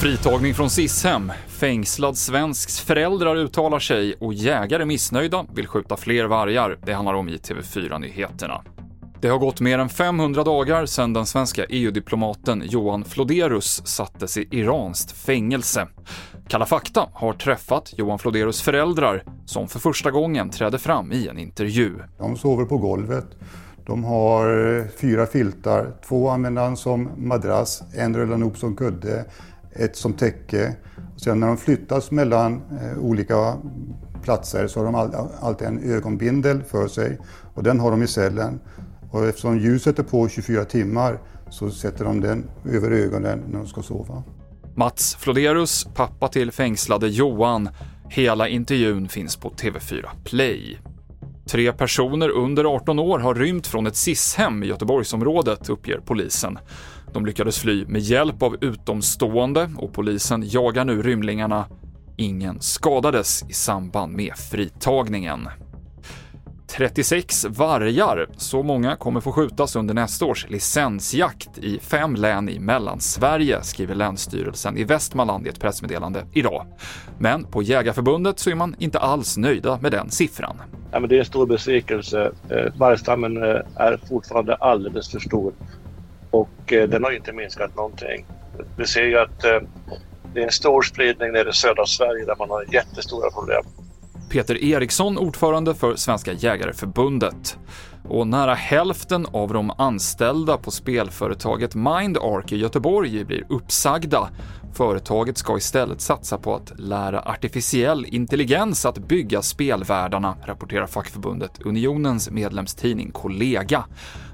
Fritagning från Sishem. Fängslad svensks föräldrar uttalar sig och jägare missnöjda vill skjuta fler vargar. Det handlar om i TV4-nyheterna. Det har gått mer än 500 dagar sedan den svenska EU-diplomaten Johan Floderus sattes i iranskt fängelse. Kalla fakta har träffat Johan Floderus föräldrar som för första gången trädde fram i en intervju. De sover på golvet. De har eh, fyra filtar. Två använder han som madrass, en rullar han ihop som kudde, ett som täcke. Och sen när de flyttas mellan eh, olika platser så har de alltid en ögonbindel för sig och den har de i cellen. Och eftersom ljuset är på 24 timmar så sätter de den över ögonen när de ska sova. Mats Floderus, pappa till fängslade Johan. Hela intervjun finns på TV4 Play. Tre personer under 18 år har rymt från ett SIS-hem i Göteborgsområdet, uppger polisen. De lyckades fly med hjälp av utomstående och polisen jagar nu rymlingarna. Ingen skadades i samband med fritagningen. 36 vargar. Så många kommer få skjutas under nästa års licensjakt i fem län i Mellansverige, skriver Länsstyrelsen i Västmanland i ett pressmeddelande idag. Men på Jägarförbundet så är man inte alls nöjda med den siffran. Ja, men det är en stor besvikelse. Eh, vargstammen eh, är fortfarande alldeles för stor och eh, den har inte minskat någonting. Vi ser ju att det är en stor spridning nere i södra Sverige där man har jättestora problem. Peter Eriksson, ordförande för Svenska Jägareförbundet. Och nära hälften av de anställda på spelföretaget MindArk i Göteborg blir uppsagda. Företaget ska istället satsa på att lära artificiell intelligens att bygga spelvärldarna, rapporterar fackförbundet Unionens medlemstidning Kollega.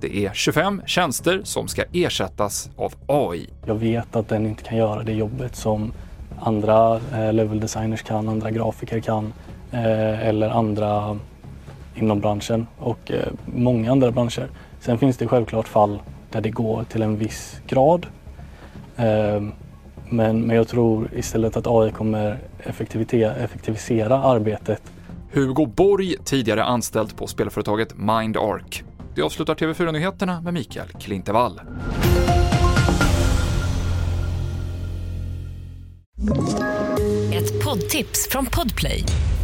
Det är 25 tjänster som ska ersättas av AI. Jag vet att den inte kan göra det jobbet som andra eh, level designers kan, andra grafiker kan eller andra inom branschen och eh, många andra branscher. Sen finns det självklart fall där det går till en viss grad. Eh, men, men jag tror istället att AI kommer effektivisera arbetet. Hugo Borg, tidigare anställd på spelföretaget MindArk. Det avslutar TV4-nyheterna med Mikael Klintevall. Ett poddtips från Podplay.